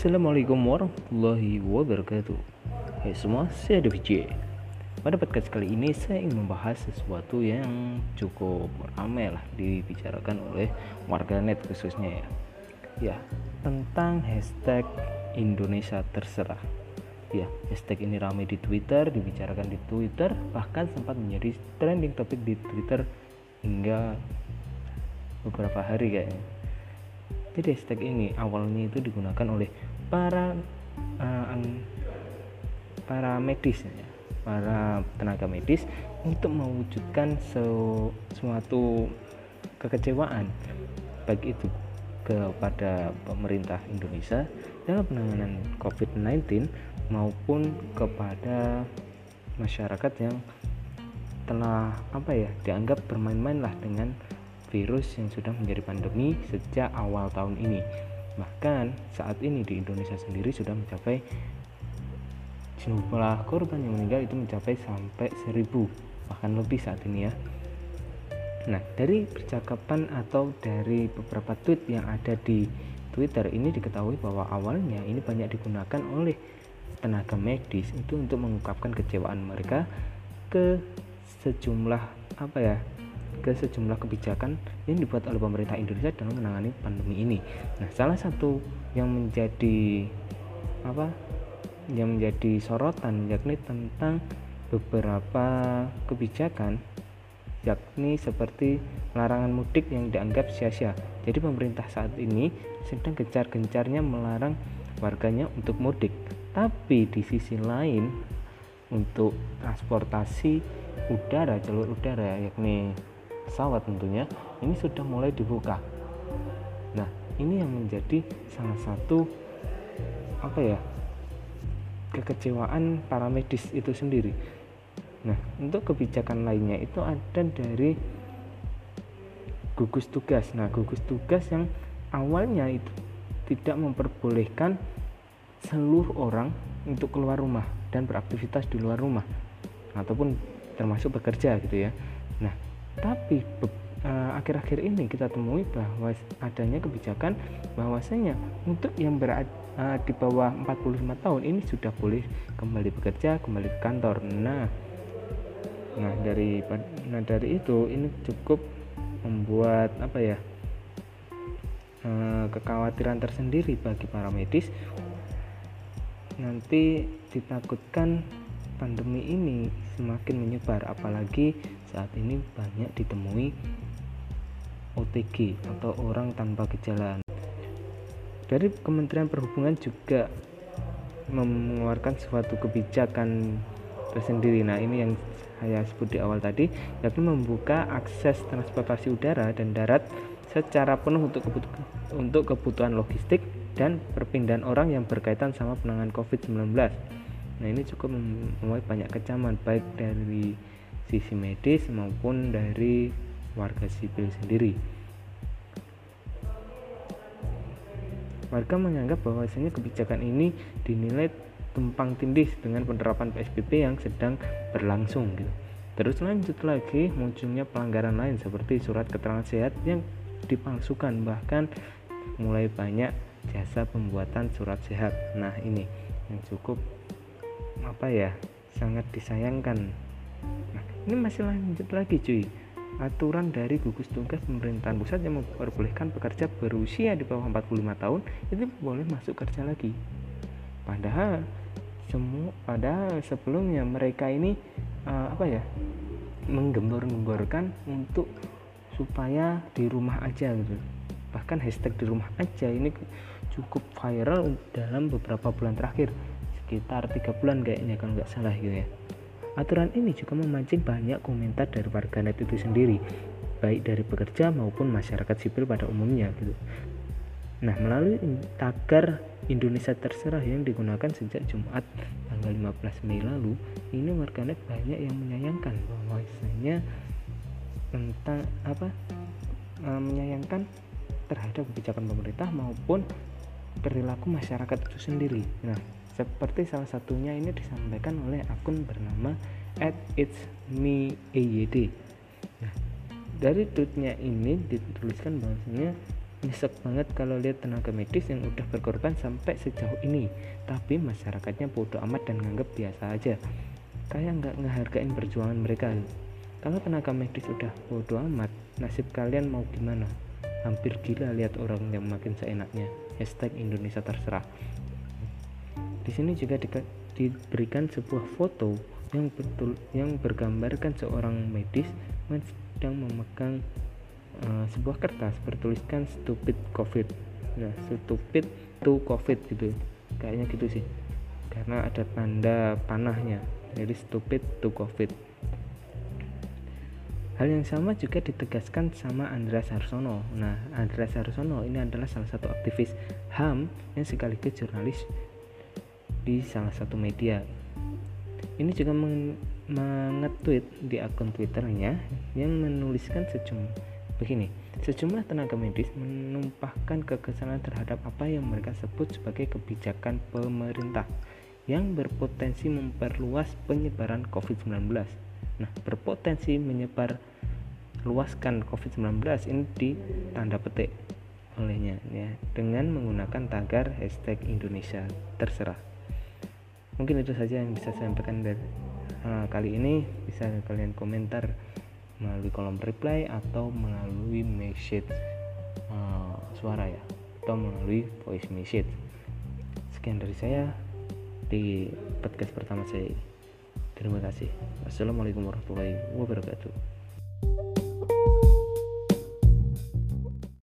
Assalamualaikum warahmatullahi wabarakatuh. Hai semua, saya DJ Pada podcast kali ini saya ingin membahas sesuatu yang cukup ramai lah dibicarakan oleh warganet khususnya ya. Ya, tentang hashtag Indonesia terserah. Ya, hashtag ini ramai di Twitter, dibicarakan di Twitter Bahkan sempat menjadi trending topik di Twitter hingga beberapa hari kayaknya. Jadi hashtag ini awalnya itu digunakan oleh para uh, para medis ya, para tenaga medis untuk mewujudkan suatu kekecewaan baik itu kepada pemerintah Indonesia dalam penanganan COVID-19 maupun kepada masyarakat yang telah apa ya dianggap bermain-main lah dengan virus yang sudah menjadi pandemi sejak awal tahun ini. Bahkan saat ini di Indonesia sendiri sudah mencapai jumlah korban yang meninggal itu mencapai sampai 1000 bahkan lebih saat ini ya. Nah, dari percakapan atau dari beberapa tweet yang ada di Twitter ini diketahui bahwa awalnya ini banyak digunakan oleh tenaga medis itu untuk mengungkapkan kecewaan mereka ke sejumlah apa ya ke sejumlah kebijakan yang dibuat oleh pemerintah Indonesia dalam menangani pandemi ini. Nah, salah satu yang menjadi apa? yang menjadi sorotan yakni tentang beberapa kebijakan yakni seperti larangan mudik yang dianggap sia-sia. Jadi pemerintah saat ini sedang gencar-gencarnya melarang warganya untuk mudik. Tapi di sisi lain untuk transportasi udara jalur udara yakni pesawat tentunya ini sudah mulai dibuka. Nah ini yang menjadi salah satu apa ya kekecewaan para medis itu sendiri. Nah untuk kebijakan lainnya itu ada dari gugus tugas. Nah gugus tugas yang awalnya itu tidak memperbolehkan seluruh orang untuk keluar rumah dan beraktivitas di luar rumah ataupun termasuk bekerja gitu ya. Nah tapi eh, akhir-akhir ini kita temui bahwa adanya kebijakan bahwasanya untuk yang berada uh, di bawah 45 tahun ini sudah boleh kembali bekerja, kembali ke kantor. Nah, nah dari nah dari itu ini cukup membuat apa ya uh, kekhawatiran tersendiri bagi para medis. Nanti ditakutkan pandemi ini semakin menyebar apalagi saat ini banyak ditemui OTG atau orang tanpa gejala. Dari Kementerian Perhubungan juga mengeluarkan suatu kebijakan tersendiri. Nah, ini yang saya sebut di awal tadi, yakni membuka akses transportasi udara dan darat secara penuh untuk kebutuhan, untuk kebutuhan logistik dan perpindahan orang yang berkaitan sama penanganan COVID-19. Nah ini cukup membuat banyak kecaman baik dari sisi medis maupun dari warga sipil sendiri. Warga menganggap bahwasanya kebijakan ini dinilai tumpang tindih dengan penerapan PSBB yang sedang berlangsung gitu. Terus lanjut lagi munculnya pelanggaran lain seperti surat keterangan sehat yang dipalsukan bahkan mulai banyak jasa pembuatan surat sehat. Nah, ini yang cukup apa ya sangat disayangkan ini masih lanjut lagi cuy. Aturan dari gugus tugas pemerintahan pusat yang memperbolehkan pekerja berusia di bawah 45 tahun itu boleh masuk kerja lagi. Padahal semua padahal sebelumnya mereka ini uh, apa ya menggembor-gemborkan untuk supaya di rumah aja gitu. Bahkan hashtag di rumah aja ini cukup viral dalam beberapa bulan terakhir. Sekitar tiga bulan kayaknya kalau nggak salah gitu ya aturan ini juga memancing banyak komentar dari warganet itu sendiri baik dari pekerja maupun masyarakat sipil pada umumnya gitu nah melalui tagar Indonesia terserah yang digunakan sejak Jumat tanggal 15 Mei lalu ini warganet banyak yang menyayangkan bahwasanya tentang apa e, menyayangkan terhadap kebijakan pemerintah maupun perilaku masyarakat itu sendiri. Nah, seperti salah satunya ini disampaikan oleh akun bernama at it's me Nah, dari tweetnya ini dituliskan bahwasanya nyesek banget kalau lihat tenaga medis yang udah berkorban sampai sejauh ini. Tapi masyarakatnya bodoh amat dan nganggep biasa aja. Kayak nggak ngehargain perjuangan mereka. Kalau tenaga medis udah bodoh amat nasib kalian mau gimana? Hampir gila lihat orang yang makin seenaknya. Hashtag Indonesia terserah di sini juga di, diberikan sebuah foto yang betul yang bergambarkan seorang medis sedang memegang uh, sebuah kertas bertuliskan stupid covid. Nah stupid to covid gitu. Kayaknya gitu sih. Karena ada tanda panahnya. Jadi stupid to covid. Hal yang sama juga ditegaskan sama Andreas Harsono. Nah, Andreas Harsono ini adalah salah satu aktivis HAM yang sekaligus jurnalis di salah satu media. Ini juga mengetweet di akun Twitternya yang menuliskan sejumlah begini sejumlah tenaga medis menumpahkan kekesalan terhadap apa yang mereka sebut sebagai kebijakan pemerintah yang berpotensi memperluas penyebaran COVID-19. Nah, berpotensi menyebar luaskan COVID-19 ini di tanda petik olehnya ya dengan menggunakan tagar hashtag Indonesia terserah. Mungkin itu saja yang bisa saya sampaikan dari uh, kali ini. Bisa kalian komentar melalui kolom reply atau melalui message uh, suara ya atau melalui voice message. Sekian dari saya di podcast pertama saya terima kasih. Assalamualaikum warahmatullahi wabarakatuh